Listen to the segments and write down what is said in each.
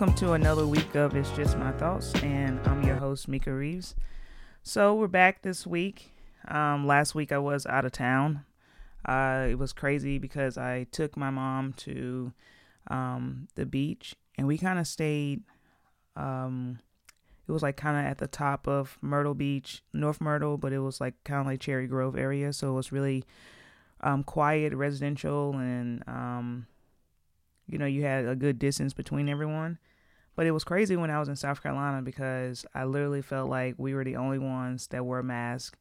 Welcome to another week of It's Just My Thoughts, and I'm your host, Mika Reeves. So, we're back this week. Um, last week I was out of town. Uh, it was crazy because I took my mom to um, the beach and we kind of stayed. Um, it was like kind of at the top of Myrtle Beach, North Myrtle, but it was like kind of like Cherry Grove area. So it was really um, quiet, residential, and um, you know, you had a good distance between everyone. But it was crazy when I was in South Carolina because I literally felt like we were the only ones that wore masks.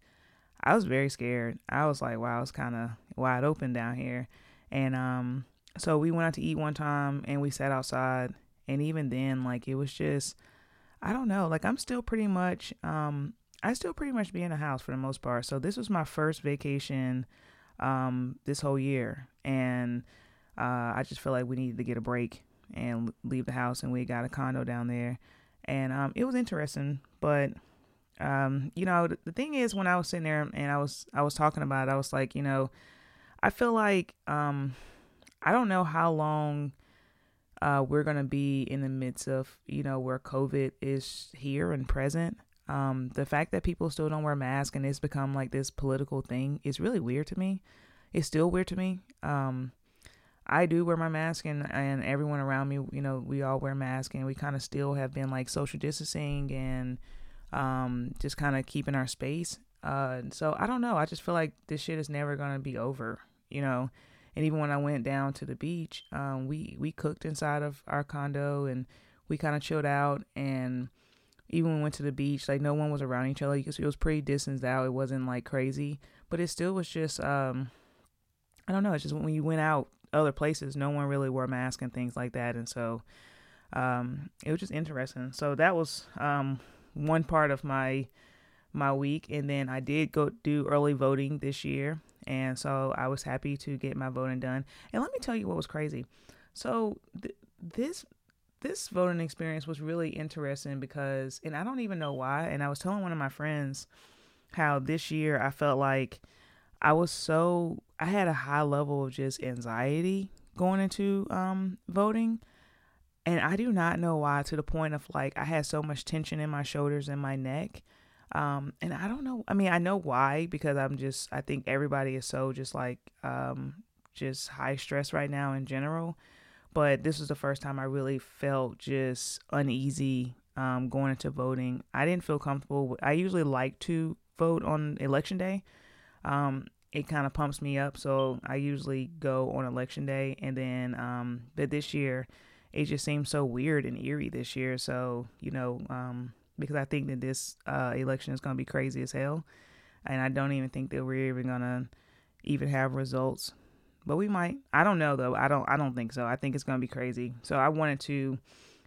I was very scared. I was like, wow, it's kind of wide open down here. And um, so we went out to eat one time and we sat outside. And even then, like, it was just, I don't know, like, I'm still pretty much, um, I still pretty much be in the house for the most part. So this was my first vacation um, this whole year. And uh, I just feel like we needed to get a break and leave the house, and we got a condo down there, and um, it was interesting. But um, you know, the, thing is, when I was sitting there and I was I was talking about it, I was like, you know, I feel like um, I don't know how long. Uh, we're gonna be in the midst of, you know, where COVID is here and present. Um, the fact that people still don't wear masks and it's become like this political thing is really weird to me. It's still weird to me. Um, I do wear my mask and, and everyone around me, you know, we all wear masks and we kind of still have been like social distancing and um, just kind of keeping our space. Uh, so I don't know. I just feel like this shit is never going to be over, you know? And even when I went down to the beach, um, we, we cooked inside of our condo and we kind of chilled out. And even when we went to the beach, like no one was around each other. It was pretty distanced out. It wasn't like crazy, but it still was just, um, I don't know. It's just when you went out other places, no one really wore masks and things like that. And so um, it was just interesting. So that was um, one part of my my week. And then I did go do early voting this year. And so I was happy to get my voting done. And let me tell you what was crazy. So th- this this voting experience was really interesting because and I don't even know why. And I was telling one of my friends how this year I felt like I was so I had a high level of just anxiety going into um voting and I do not know why to the point of like I had so much tension in my shoulders and my neck. Um and I don't know I mean I know why because I'm just I think everybody is so just like um just high stress right now in general. But this was the first time I really felt just uneasy um going into voting. I didn't feel comfortable. I usually like to vote on election day um, it kind of pumps me up. So I usually go on election day, and then um, but this year it just seems so weird and eerie this year. So you know, um, because I think that this uh, election is gonna be crazy as hell, and I don't even think that we're even gonna even have results. But we might. I don't know though. I don't. I don't think so. I think it's gonna be crazy. So I wanted to,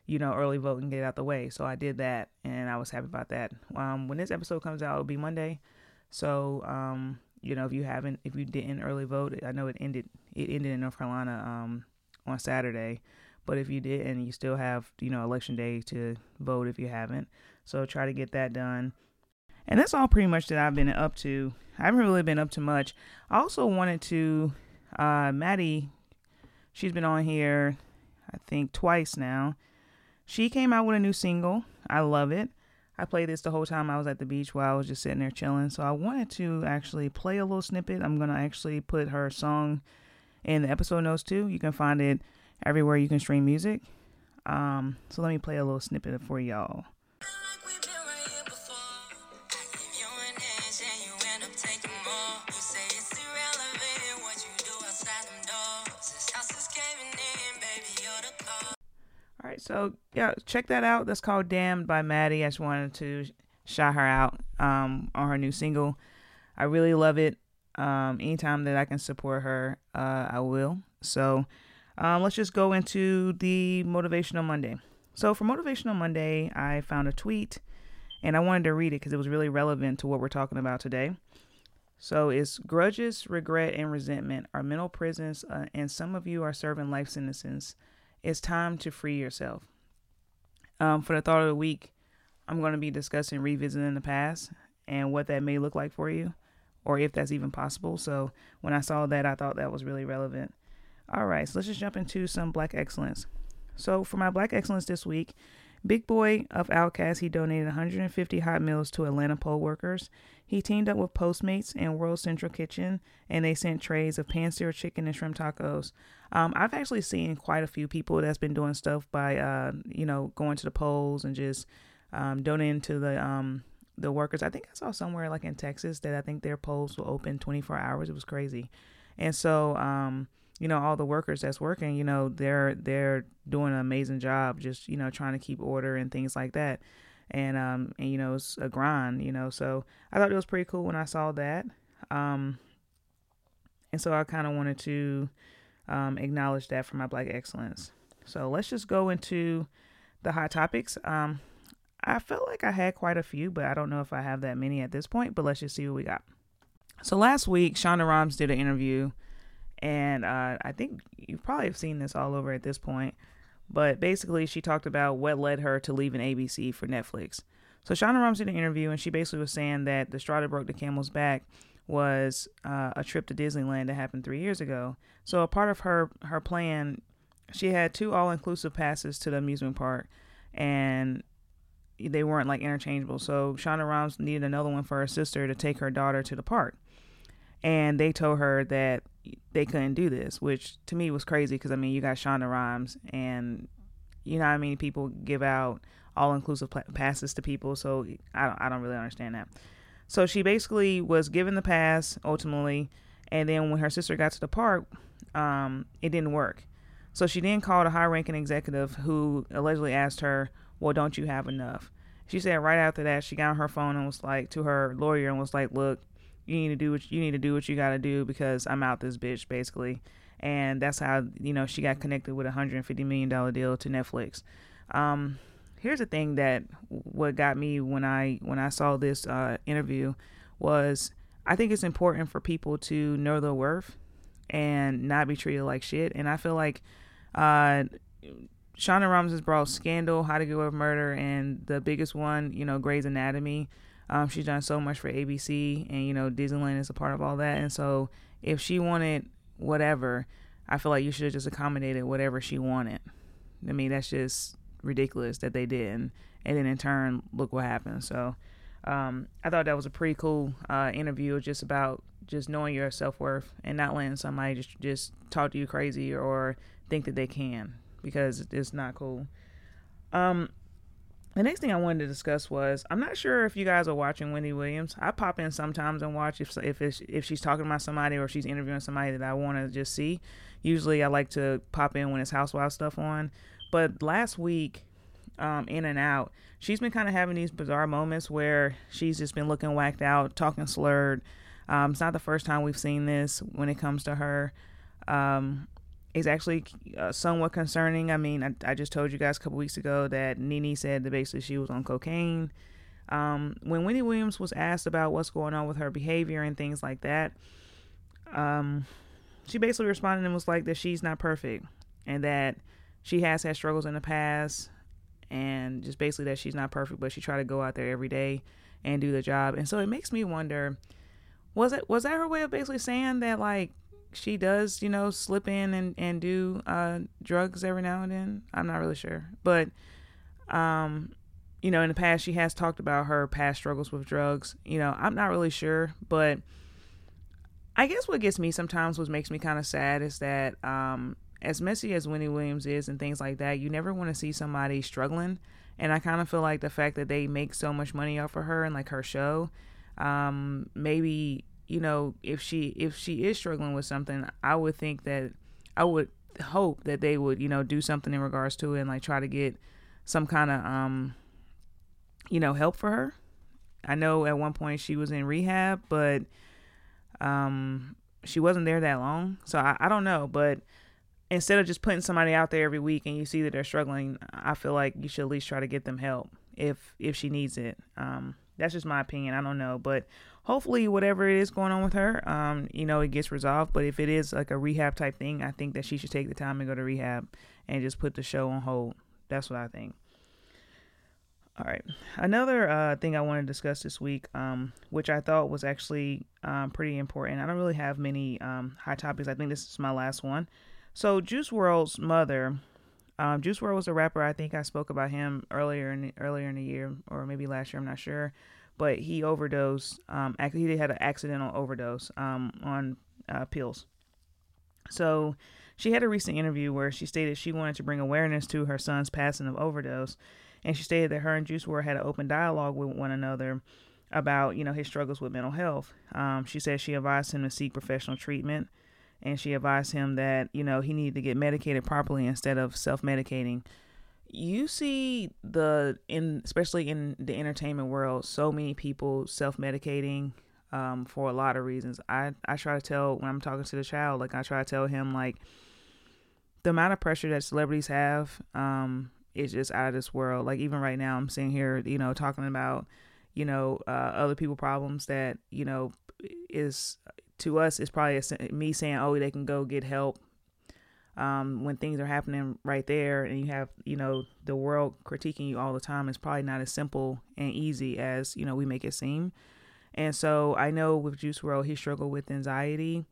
you know, early vote and get it out the way. So I did that, and I was happy about that. Um, when this episode comes out, it'll be Monday. So, um, you know, if you haven't, if you didn't early vote, I know it ended, it ended in North Carolina, um, on Saturday. But if you did and you still have, you know, election day to vote if you haven't. So try to get that done. And that's all pretty much that I've been up to. I haven't really been up to much. I also wanted to, uh, Maddie, she's been on here, I think twice now. She came out with a new single. I love it. I played this the whole time I was at the beach while I was just sitting there chilling. So I wanted to actually play a little snippet. I'm going to actually put her song in the episode notes too. You can find it everywhere you can stream music. Um, so let me play a little snippet for y'all. So yeah, check that out. That's called "Damned" by Maddie. I just wanted to shout her out um, on her new single. I really love it. Um, anytime that I can support her, uh, I will. So um, let's just go into the motivational Monday. So for motivational Monday, I found a tweet, and I wanted to read it because it was really relevant to what we're talking about today. So it's grudges, regret, and resentment are mental prisons, uh, and some of you are serving life sentences it's time to free yourself. Um, for the thought of the week, I'm going to be discussing revisiting the past and what that may look like for you, or if that's even possible. So when I saw that, I thought that was really relevant. All right, so let's just jump into some black excellence. So for my Black Excellence this week, Big Boi of Outkast, he donated 150 hot meals to Atlanta poll workers. He teamed up with Postmates and World Central Kitchen, and they sent trays of pan-seared chicken and shrimp tacos. Um, I've actually seen quite a few people that's been doing stuff by, uh, you know, going to the polls and just um, donating to the um, the workers. I think I saw somewhere like in Texas that I think their polls will open 24 hours. It was crazy, and so um, you know all the workers that's working you know they're they're doing an amazing job just you know trying to keep order and things like that. And um and you know it's a grind you know. So i thought it was pretty cool when i saw that. Um and so i kind of wanted to um acknowledge that for my black excellence. So let's just go into the hot topics. Um i felt like i had quite a few but i don't know if i have that many at this point but let's just see what we got. So last week shonda rhimes did an interview and uh, I think you probably have seen this all over at this point. But basically, she talked about what led her to leaving ABC for Netflix. So Shonda Rhimes did an interview, and she basically was saying that the straw that broke the camel's back was uh, a trip to Disneyland that happened three years ago. So a part of her her plan, she had two all inclusive passes to the amusement park, and they weren't like interchangeable. So Shonda Rhimes needed another one for her sister to take her daughter to the park, and they told her that they couldn't do this, which to me was crazy because I mean, you got Shonda Rhimes, and you know, I mean, people give out all inclusive passes to people, so I don't, I don't really understand that. So she basically was given the pass ultimately, and then when her sister got to the park, um, it didn't work. So she then called a high ranking executive who allegedly asked her, Well, don't you have enough? She said right after that, she got on her phone and was like to her lawyer and was like, Look, you need to do what you need to do what you got to do because I'm out this bitch basically. And that's how you know she got connected with a hundred fifty million dollar deal to Netflix. Um, here's the thing that what got me when I when I saw this uh, interview was I think it's important for people to know their worth and not be treated like shit. And I feel like uh, Shonda Rhimes has brought Scandal, How to Get Away with Murder, and the biggest one, you know, Grey's Anatomy. Um, she's done so much for ABC, and you know Disneyland is a part of all that. And so if she wanted whatever, I feel like you should have just accommodated whatever she wanted. I mean that's just ridiculous that they did, and, and then in turn look what happened. So um, I thought that was a pretty cool uh, interview, just about just knowing your self worth and not letting somebody just just talk to you crazy or think that they can because it's not cool. Um, the next thing I wanted to discuss was I'm not sure if you guys are watching Wendy Williams. I pop in sometimes and watch if if if she's talking about somebody or she's interviewing somebody that I want to just see. Usually I like to pop in when it's housewife stuff on. But last week, um, in and out, she's been kind of having these bizarre moments where she's just been looking whacked out, talking slurred. Um, it's not the first time we've seen this when it comes to her. Um, is actually uh, somewhat concerning. I mean, I, I, just told you guys a couple weeks ago that Nene said that basically she was on cocaine. Um, when Wendy Williams was asked about what's going on with her behavior and things like that, um, she basically responded and was like that she's not perfect and that she has had struggles in the past and just basically that she's not perfect, but she tried to go out there every day and do the job. And so it makes me wonder was it was that her way of basically saying that like she does, you know, slip in and, and do uh, drugs every now and then. I'm not really sure. But, um, you know, in the past, she has talked about her past struggles with drugs. You know, I'm not really sure. But I guess what gets me sometimes, what makes me kind of sad, is that um, as messy as Wendy Williams is and things like that, you never want to see somebody struggling. And I kind of feel like the fact that they make so much money off of her and like her show, um, maybe you know, if she if she is struggling with something, I would think that I would hope that they would, you know, do something in regards to it and like try to get some kind of um you know, help for her. I know at one point she was in rehab, but um she wasn't there that long. So I, I don't know, but instead of just putting somebody out there every week and you see that they're struggling, I feel like you should at least try to get them help if if she needs it. Um that's just my opinion. I don't know, but hopefully whatever it is going on with her, um, you know, it gets resolved. But if it is like a rehab type thing, I think that she should take the time and go to rehab and just put the show on hold. That's what I think. All right. Another uh, thing I want to discuss this week, um, which I thought was actually um, pretty important. I don't really have many um, hot topics. I think this is my last one. So, Juice WRLD's mother Um, Juice WRLD was a rapper. I think I spoke about him earlier in the, earlier in the year, or maybe last year. I'm not sure, but he overdosed. Um, he had an accidental overdose um, on uh, pills. So she had a recent interview where she stated she wanted to bring awareness to her son's passing of overdose, and she stated that her and Juice WRLD had an open dialogue with one another about you know his struggles with mental health. Um, she said she advised him to seek professional treatment and she advised him that you know he needed to get medicated properly instead of self-medicating. You see the in especially in the entertainment world so many people self-medicating um, for a lot of reasons. I i try to tell when i'm talking to the child like i try to tell him like the amount of pressure that celebrities have um, is just out of this world. Like even right now i'm sitting here you know talking about you know uh, other people problems that you know is to us it's probably a, me saying oh they can go get help um, when things are happening right there and you have you know the world critiquing you all the time it's probably not as simple and easy as you know we make it seem. And so i know with Juice WRLD, he struggled with anxiety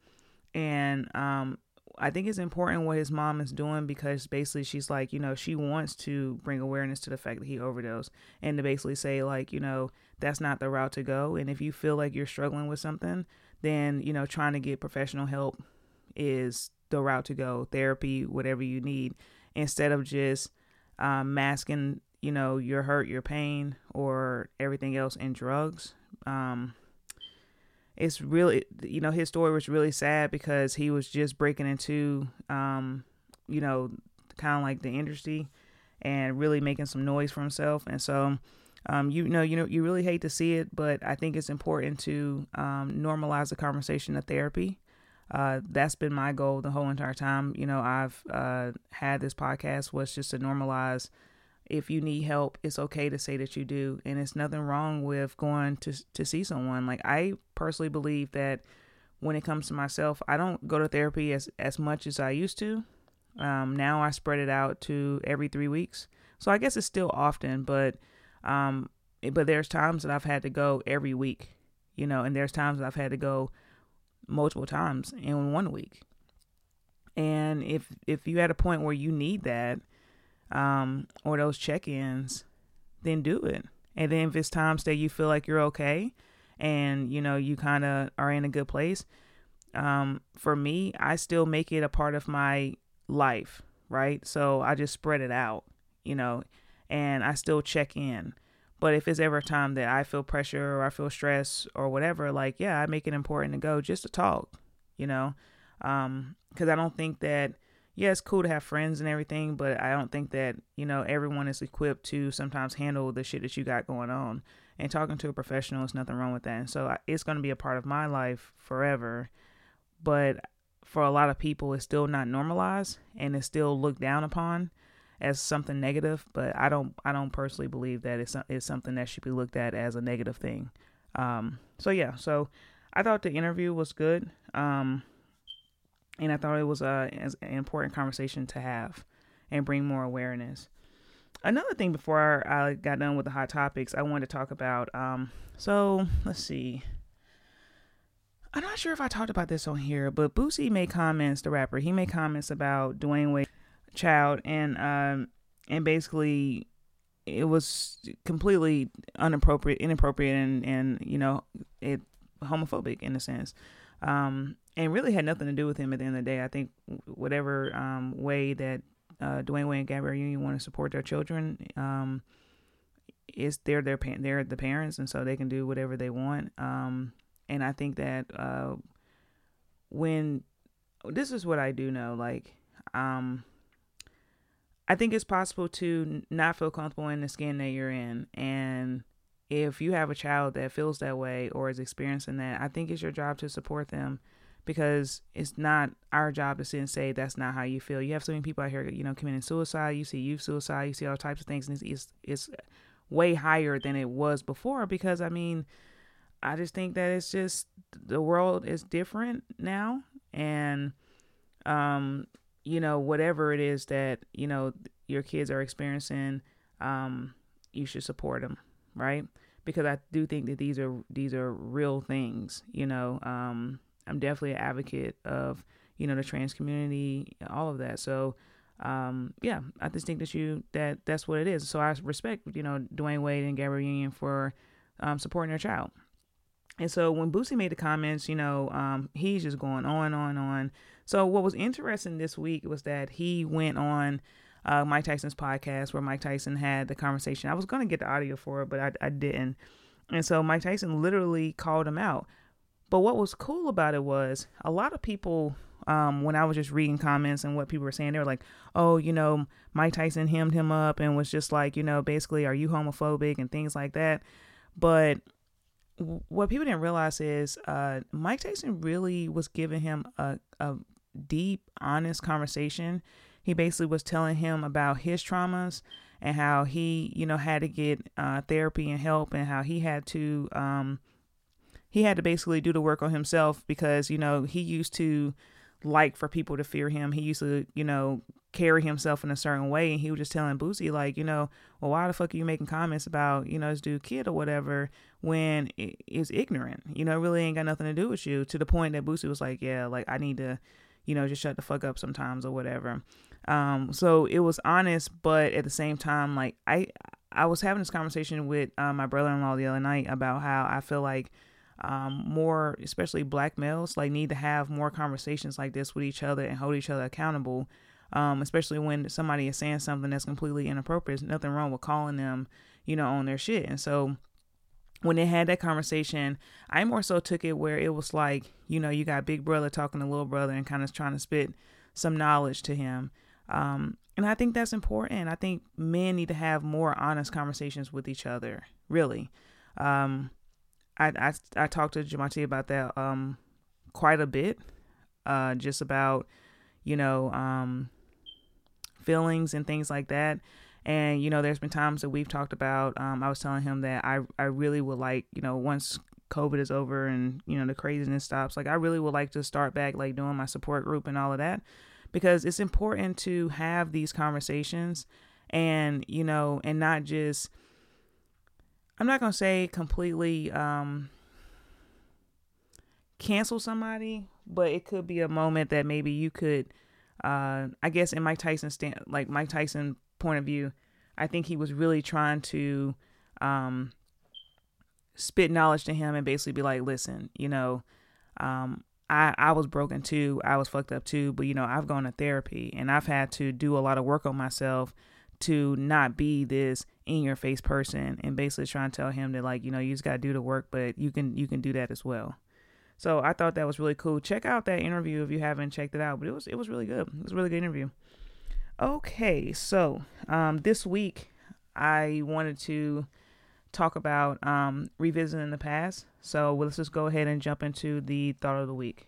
and um, I think it's important what his mom is doing because basically she's like, you know, she wants to bring awareness to the fact that he overdosed and to basically say, like, you know, that's not the route to go. And if you feel like you're struggling with something, then, you know, trying to get professional help is the route to go. Therapy, whatever you need, instead of just um, masking, you know, your hurt, your pain, or everything else in drugs. Um, it's really you know his story was really sad because he was just breaking into um you know kind of like the industry and really making some noise for himself and so um you know you know you really hate to see it but i think it's important to um normalize the conversation of therapy uh, that's been my goal the whole entire time. You know, I've uh, had this podcast was just to normalize if you need help, it's okay to say that you do. And it's nothing wrong with going to to see someone. Like I personally believe that when it comes to myself, I don't go to therapy as as much as I used to. Um, now I spread it out to every three weeks. So I guess it's still often, but um, but there's times that I've had to go every week, you know, and there's times that I've had to go multiple times in one week. And if if you at a point where you need that, um, or those check-ins, then do it. And then if it's times that you feel like you're okay and you know you kind of are in a good place, um, for me, I still make it a part of my life, right? So I just spread it out, you know, and I still check in. But if it's ever a time that I feel pressure or I feel stress or whatever, like, yeah, I make it important to go just to talk, you know, because um, I don't think that yeah, it's cool to have friends and everything, but I don't think that, you know, everyone is equipped to sometimes handle the shit that you got going on. And talking to a professional is nothing wrong with that. And so it's going to be a part of my life forever. But for a lot of people, it's still not normalized and it's still looked down upon as something negative. But I don't, I don't personally believe that it's, it's something that should be looked at as a negative thing. Um, so yeah, so I thought the interview was good. Um, and I thought it was a, an important conversation to have and bring more awareness. Another thing before I got done with the hot topics, I wanted to talk about. Um, so let's see. I'm not sure if I talked about this on here, but Boosie made comments. The rapper he made comments about Dwyane Wade child, and um, and basically it was completely inappropriate, inappropriate, and and you know it homophobic in a sense. Um, and really had nothing to do with him at the end of the day. I think whatever um, way that uh, Dwyane Wade and Gabrielle Union want to support their children, um, is they're their they're the parents, and so they can do whatever they want. Um, and I think that uh, when this is what I do know, like um, I think it's possible to not feel comfortable in the skin that you're in, and if you have a child that feels that way or is experiencing that, I think it's your job to support them because it's not our job to sit and say that's not how you feel. You have so many people out here, you know, committing suicide. You see youth suicide. You see all types of things, and it's, it's, it's way higher than it was before. Because I mean, I just think that it's just the world is different now, and um, you know, whatever it is that you know your kids are experiencing, um, you should support them, right? Because I do think that these are these are real things, you know. Um, I'm definitely an advocate of you know the trans community, all of that. So um, yeah, I just think that you that that's what it is. So I respect you know Dwyane Wade and Gabrielle Union for um, supporting their child. And so when Boosie made the comments, you know, um, he's just going on, on, on. So what was interesting this week was that he went on uh, Mike Tyson's podcast where Mike Tyson had the conversation. I was going to get the audio for it, but I, I didn't. And so Mike Tyson literally called him out. But what was cool about it was a lot of people, um, when I was just reading comments and what people were saying, they were like, oh, you know, Mike Tyson hemmed him up and was just like, you know, basically, are you homophobic and things like that. But what people didn't realize is uh, Mike Tyson really was giving him a, a deep, honest conversation. He basically was telling him about his traumas and how he, you know, had to get uh, therapy and help, and how he had to, um, he had to basically do the work on himself because you know he used to like for people to fear him. He used to, you know, carry himself in a certain way. And he was just telling Boosie, like, you know, well, why the fuck are you making comments about, you know, this dude kid or whatever when it's ignorant? You know, it really ain't got nothing to do with you. To the point that Boosie was like, yeah, like I need to, you know, just shut the fuck up sometimes or whatever. Um, so it was honest, but at the same time, like I, I was having this conversation with uh, my brother-in-law the other night about how I feel like um, more, especially black males, like need to have more conversations like this with each other and hold each other accountable um, especially when somebody is saying something that's completely inappropriate. There's nothing wrong with calling them, you know, on their shit. And so when they had that conversation, I more so took it where it was like, you know, you got big brother talking to little brother and kind of trying to spit some knowledge to him. Um, and I think that's important. I think men need to have more honest conversations with each other, really. Um, I, I, I talked to Jamati about that um, quite a bit, uh, just about, you know, um, feelings and things like that. And, you know, there's been times that we've talked about, um, I was telling him that I, I really would like, you know, once COVID is over and, you know, the craziness stops, like I really would like to start back, like doing my support group and all of that, because it's important to have these conversations and, you know, and not just, I'm not to say completely, um, cancel somebody, but it could be a moment that maybe you could, uh, I guess in Mike Tyson stand, like Mike Tyson point of view, I think he was really trying to um, spit knowledge to him and basically be like, listen, you know, um, I, I was broken too. I was fucked up too. But, you know, I've gone to therapy and I've had to do a lot of work on myself to not be this in your face person and basically trying to tell him that like, you know, you just got to do the work, but you can, you can do that as well. So I thought that was really cool. Check out that interview if you haven't checked it out. But it was it was really good. It was a really good interview. Okay, so um, this week I wanted to talk about um, revisiting the past. So let's just go ahead and jump into the thought of the week.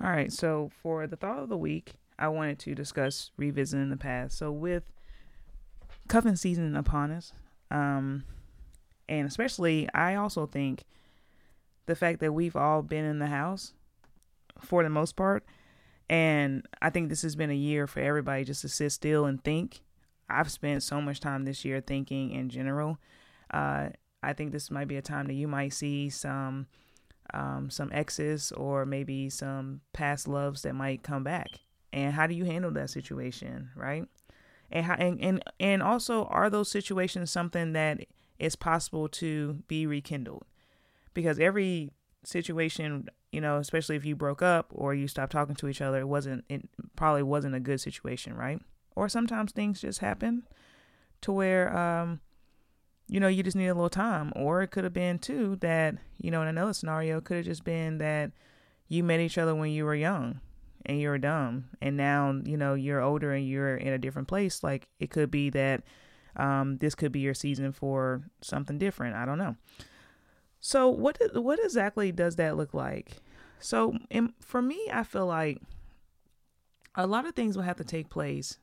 All right, so for the thought of the week, I wanted to discuss revisiting the past. So with cuffing season upon us. Um, and especially, I also think the fact that we've all been in the house for the most part. And I think this has been a year for everybody just to sit still and think. I've spent so much time this year thinking in general. Uh, I think this might be a time that you might see some um, some exes or maybe some past loves that might come back. And how do you handle that situation, right? and how and, and and also are those situations something that is possible to be rekindled because every situation you know especially if you broke up or you stopped talking to each other it wasn't it probably wasn't a good situation right? Or sometimes things just happen to where um you know you just need a little time. Or it could have been too that you know in another scenario it could have just been that you met each other when you were young and you were dumb. And now you know you're older and you're in a different place. Like it could be that um, this could be your season for something different. I don't know so what what exactly does that look like so in, for me i feel like a lot of things will have to take place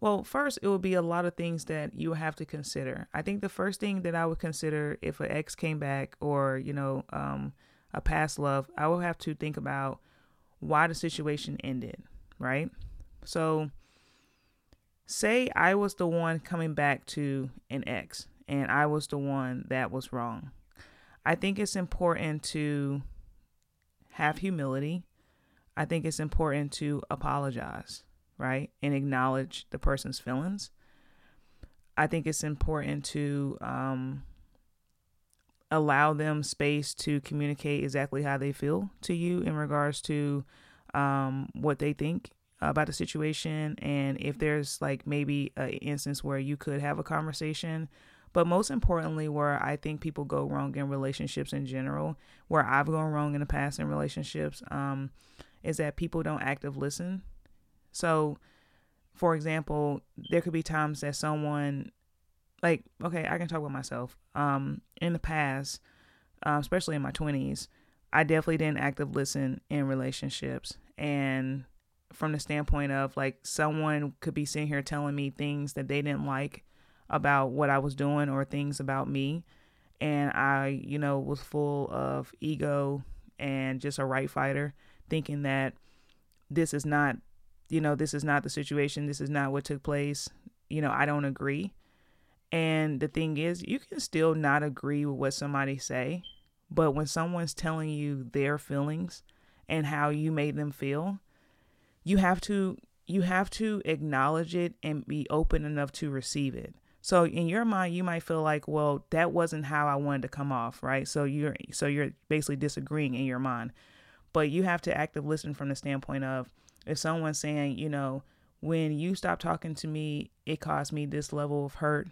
well first it will be a lot of things that you have to consider i think the first thing that i would consider if an ex came back or you know um, a past love i will have to think about why the situation ended, right? So, say I was the one coming back to an ex and I was the one that was wrong. I think it's important to have humility. I think it's important to apologize, right? And acknowledge the person's feelings. I think it's important to um, allow them space to communicate exactly how they feel to you in regards to um, what they think about the situation and if there's like maybe an instance where you could have a conversation but most importantly where i think people go wrong in relationships in general where i've gone wrong in the past in relationships um, is that people don't active listen. So for example there could be times that someone like okay i can talk about myself. Um, in the past uh, especially in my 20s i definitely didn't active listen in relationships. And from the standpoint of like someone could be sitting here telling me things that they didn't like about what I was doing or things about me. And I, you know, was full of ego and just a right fighter, thinking that this is not, you know, this is not the situation. This is not what took place. You know, I don't agree. And the thing is, you can still not agree with what somebody say, but when someone's telling you their feelings and how you made them feel, you have to you have to acknowledge it and be open enough to receive it. So in your mind, you might feel like, well, that wasn't how I wanted to come off, right? So you're so you're basically disagreeing in your mind. But you have to active listen from the standpoint of if someone's saying, you know, when you stop talking to me, it caused me this level of hurt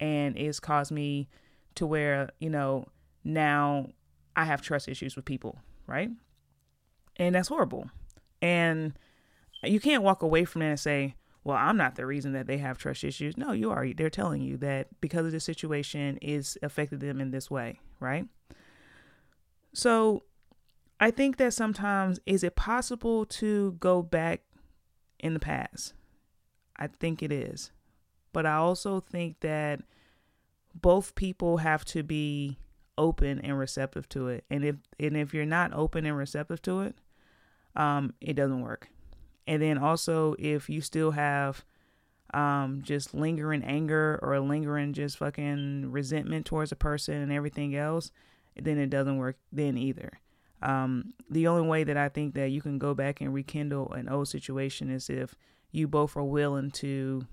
and it's caused me to where, you know, now I have trust issues with people, right? And that's horrible. And you can't walk away from that and say, well, I'm not the reason that they have trust issues. No, you are. They're telling you that because of the situation is affected them in this way, right? So I think that sometimes is it possible to go back in the past? I think it is. But I also think that both people have to be open and receptive to it. And if and if you're not open and receptive to it, um, it doesn't work. And then also, if you still have um, just lingering anger or lingering just fucking resentment towards a person and everything else, then it doesn't work then either. Um, the only way that I think that you can go back and rekindle an old situation is if you both are willing to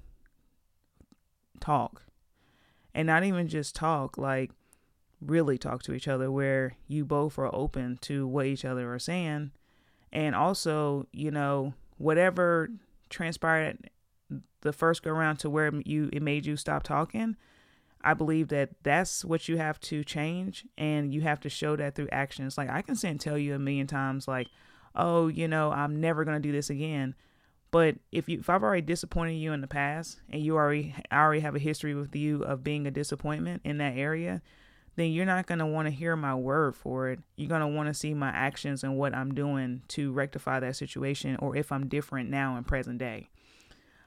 talk and not even just talk, like really talk to each other, where you both are open to what each other are saying. And also, you know, whatever transpired the first go around to where you it made you stop talking i believe that that's what you have to change and you have to show that through actions. Like i can sit and tell you a million times like oh you know i'm never going to do this again. But if you if i've already disappointed you in the past and you already I already have a history with you of being a disappointment in that area then you're not going to want to hear my word for it. You're going to want to see my actions and what I'm doing to rectify that situation or if I'm different now in present day.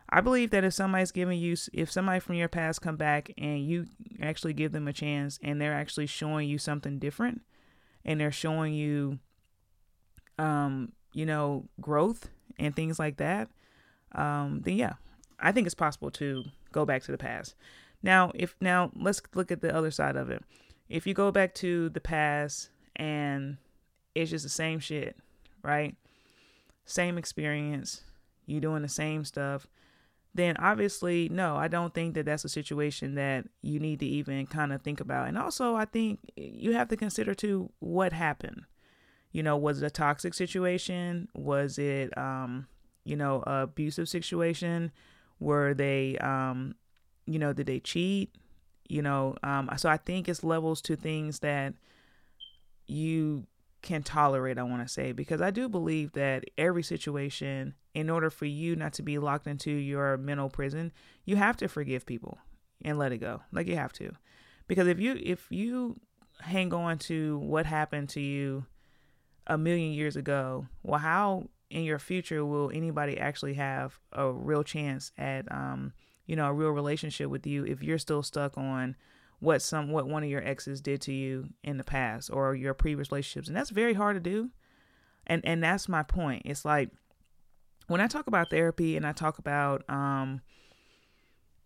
I believe that if somebody's giving you, if somebody from your past come back and you actually give them a chance and they're actually showing you something different and they're showing you, um, you know, growth and things like that, um, then yeah, I think it's possible to go back to the past. Now, if now let's look at the other side of it if you go back to the past and it's just the same shit, right? Same experience, you doing the same stuff, then obviously, no, I don't think that that's a situation that you need to even kind of think about. And also, I think you have to consider too what happened. You know, was it a toxic situation? Was it, um, you know, abusive situation? Were they, um, you know, did they cheat? You know um, so i think it's levels to things that you can tolerate i want to say because i do believe that every situation in order for you not to be locked into your mental prison you have to forgive people and let it go. Like you have to. Because if you if you hang on to what happened to you a million years ago well how in your future will anybody actually have a real chance at um you know, a real relationship with you if you're still stuck on what some what one of your exes did to you in the past or your previous relationships. And that's very hard to do. And and that's my point. It's like when I talk about therapy and I talk about um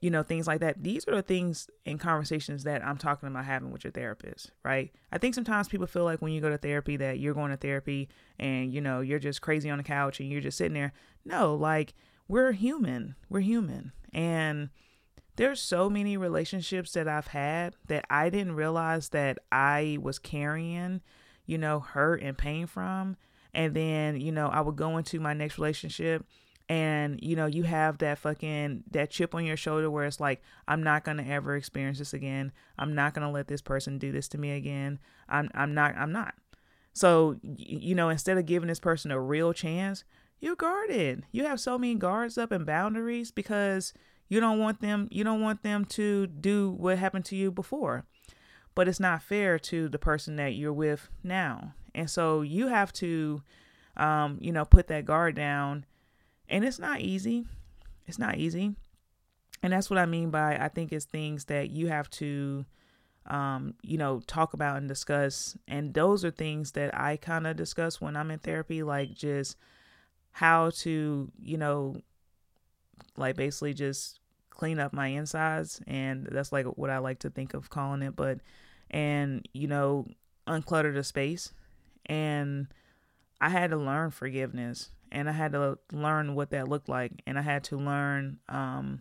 you know, things like that. These are the things and conversations that I'm talking about having with your therapist, right? I think sometimes people feel like when you go to therapy that you're going to therapy and, you know, you're just crazy on the couch and you're just sitting there. No, like we're human. We're human. And there's so many relationships that I've had that I didn't realize that I was carrying, you know, hurt and pain from. And then, you know, I would go into my next relationship and you know you have that fucking that chip on your shoulder where it's like i'm not to ever experience this again. I'm not to let this person do this to me again. I'm i'm not i'm not. So you know instead of giving this person a real chance you're guarded you have so many guards up and boundaries because you don't want them you don't want them to do what happened to you before but it's not fair to the person that you're with now and so you have to um you know put that guard down and it's not easy. It's not easy. And that's what I mean by I think it's things that you have to um, you know, talk about and discuss. And those are things that I kind of discuss when I'm in therapy, like just how to, you know, like basically just clean up my insides. And that's like what I like to think of calling it. But, and, you know, unclutter the space. And I had to learn forgiveness and I had to learn what that looked like, and I had to learn, um,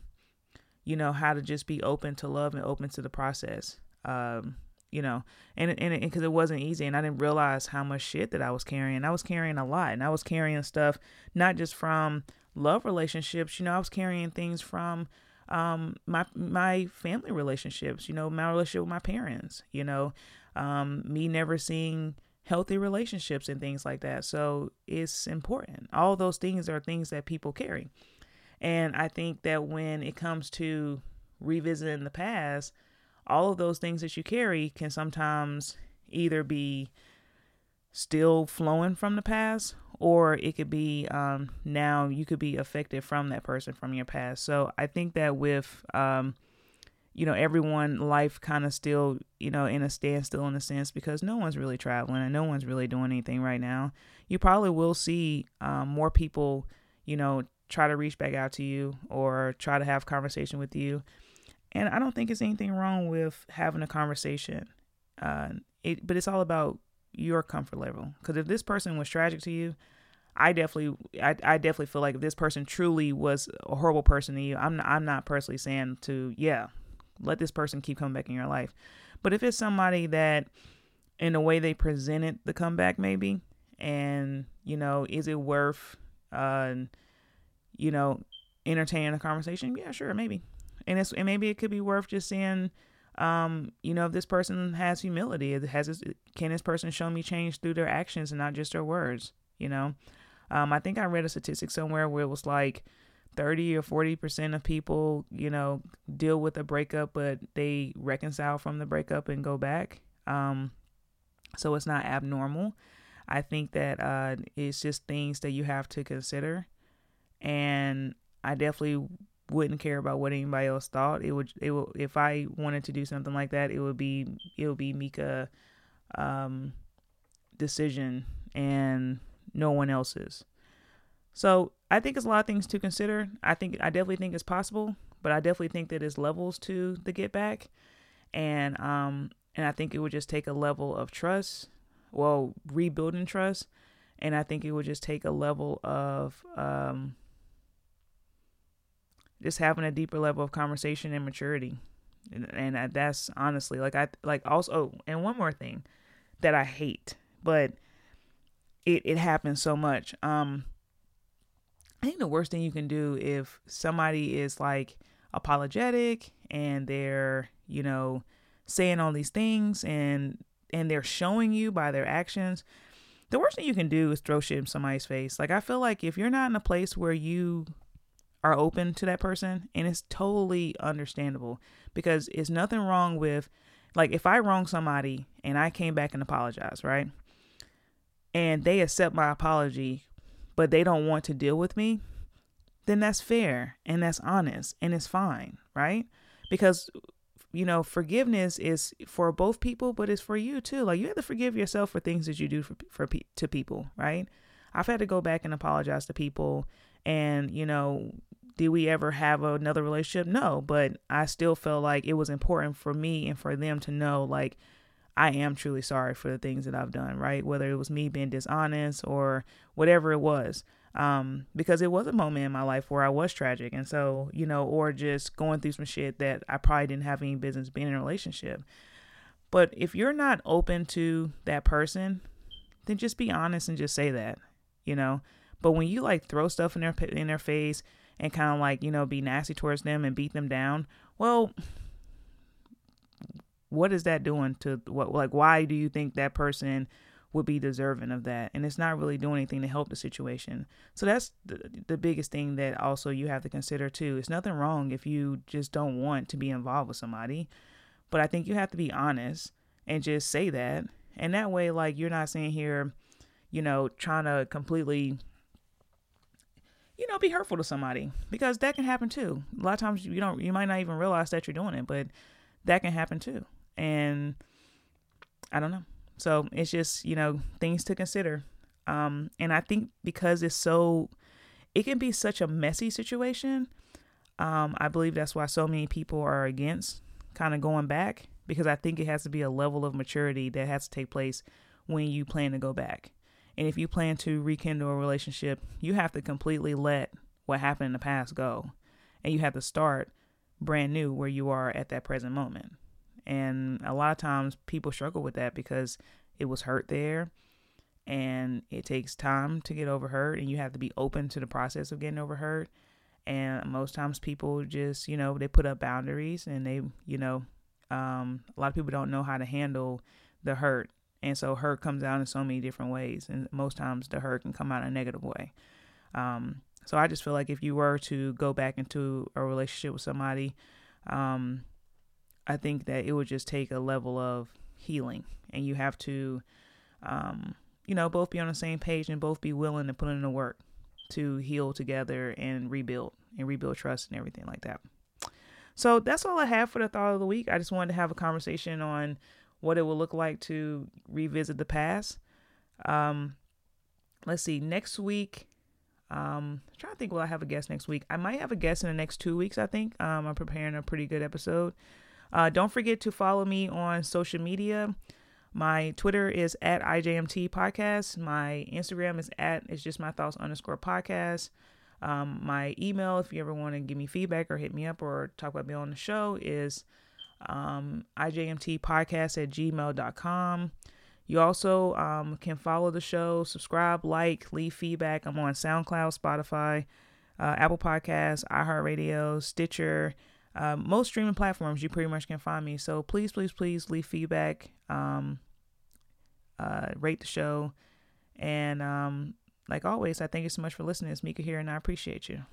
you know, how to just be open to love and open to the process. Um, you know, and and because it, wasn't easy, and I didn't realize how much shit that I was carrying. I was carrying a lot, and I was carrying stuff not just from love relationships. You know, I was carrying things from um my my family relationships. You know, my relationship with my parents. You know, um, me never seeing healthy relationships and things like that. So it's important. All those things are things that people carry. And I think that when it comes to revisiting the past, all of those things that you carry can sometimes either be still flowing from the past or it could be um, now you could be affected from that person from your past. So I think that with um, you know, everyone life kind of still, you know, in a standstill in a sense because no one's really traveling and no one's really doing anything right now. You probably will see um, more people, you know, try to reach back out to you or try to have conversation with you. And I don't think it's anything wrong with having a conversation. Uh, it, but it's all about your comfort level. Because if this person was tragic to you, I definitely, I, I definitely feel like if this person truly was a horrible person to you, I'm, not, I'm not personally saying to, yeah, let this person keep coming back in your life. But if it's somebody that, in the way they presented the comeback, maybe, and you know, is it worth, uh, you know, entertaining a conversation? Yeah, sure, maybe. And it's and maybe it could be worth just seeing, um, you know, if this person has humility, has this, can this person show me change through their actions and not just their words? You know, um, I think I read a statistic somewhere where it was like 30 or 40% of people, you know, deal with a breakup, but they reconcile from the breakup and go back. Um, so it's not abnormal. I think that uh, it's just things that you have to consider. And I definitely wouldn't care about what anybody else thought. It would, it would, if I wanted to do something like that, it would be, it would be Mika, um, decision and no one else's. So I think it's a lot of things to consider. I think I definitely think it's possible, but I definitely think that it's levels to the get back, and um and I think it would just take a level of trust, well rebuilding trust, and I think it would just take a level of um just having a deeper level of conversation and maturity, and, and that's honestly like I like also and one more thing that I hate, but it it happens so much. Um I think the worst thing you can do if somebody is like apologetic and they're, you know, saying all these things and and they're showing you by their actions, the worst thing you can do is throw shit in somebody's face. Like I feel like if you're not in a place where you are open to that person and it's totally understandable because it's nothing wrong with like if I wrong somebody and I came back and apologized, right? And they accept my apology but they don't want to deal with me, then that's fair and that's honest and it's fine, right? Because you know, forgiveness is for both people, but it's for you too. Like you have to forgive yourself for things that you do for for to people, right? I've had to go back and apologize to people, and you know, did we ever have another relationship? No, but I still felt like it was important for me and for them to know like I am truly sorry for the things that I've done, right? Whether it was me being dishonest or whatever it was. Um, because it was a moment in my life where I was tragic. And so, you know, or just going through some shit that I probably didn't have any business being in a relationship. But if you're not open to that person, then just be honest and just say that, you know. But when you like throw stuff in their in their face and kind of like, you know, be nasty towards them and beat them down, well, what is that doing to what like why do you think that person would be deserving of that? And it's not really doing anything to help the situation. So that's the, the biggest thing that also you have to consider too. It's nothing wrong if you just don't want to be involved with somebody but i think you have to be honest and just say that. And that way like you're not sitting here you know trying to completely you know be hurtful to somebody because that can happen too a lot of times you don't you might not even realize that you're doing it but that can happen too and I don't know. So it's just, you know, things to consider. Um, and I think because it's so, it can be such a messy situation. Um, I believe that's why so many people are against kind of going back because I think it has to be a level of maturity that has to take place when you plan to go back. And if you plan to rekindle a relationship, you have to completely let what happened in the past go. And you have to start brand new where you are at that present moment. And a lot of times people struggle with that because it was hurt there and it takes time to get over hurt and you have to be open to the process of getting over hurt. And most times people just, you know, they put up boundaries and they, you know, um, a lot of people don't know how to handle the hurt. And so hurt comes out in so many different ways. And most times the hurt can come out in a negative way. Um, so I just feel like if you were to go back into a relationship with somebody, um, I think that it would just take a level of healing, and you have to, um, you know, both be on the same page and both be willing to put in the work to heal together and rebuild and rebuild trust and everything like that. So that's all I have for the thought of the week. I just wanted to have a conversation on what it will look like to revisit the past. Um, let's see, next week. Um, I'm trying to think, will I have a guest next week? I might have a guest in the next two weeks. I think. Um, I'm preparing a pretty good episode. Uh, don't forget to follow me on social media. My Twitter is at IJMT Podcast. My Instagram is at it's just my thoughts underscore podcast. Um, my email, if you ever want to give me feedback or hit me up or talk about me on the show, is um, IJMTpodcast at gmail.com. You also um, can follow the show, subscribe, like, leave feedback. I'm on SoundCloud, Spotify, uh, Apple Podcasts, iHeartRadio, Stitcher, um, most streaming platforms you pretty much can find me. So please, please, please leave feedback, um, uh, rate the show, and um, like always, I thank you so much for listening. It's Mika here, and I appreciate you.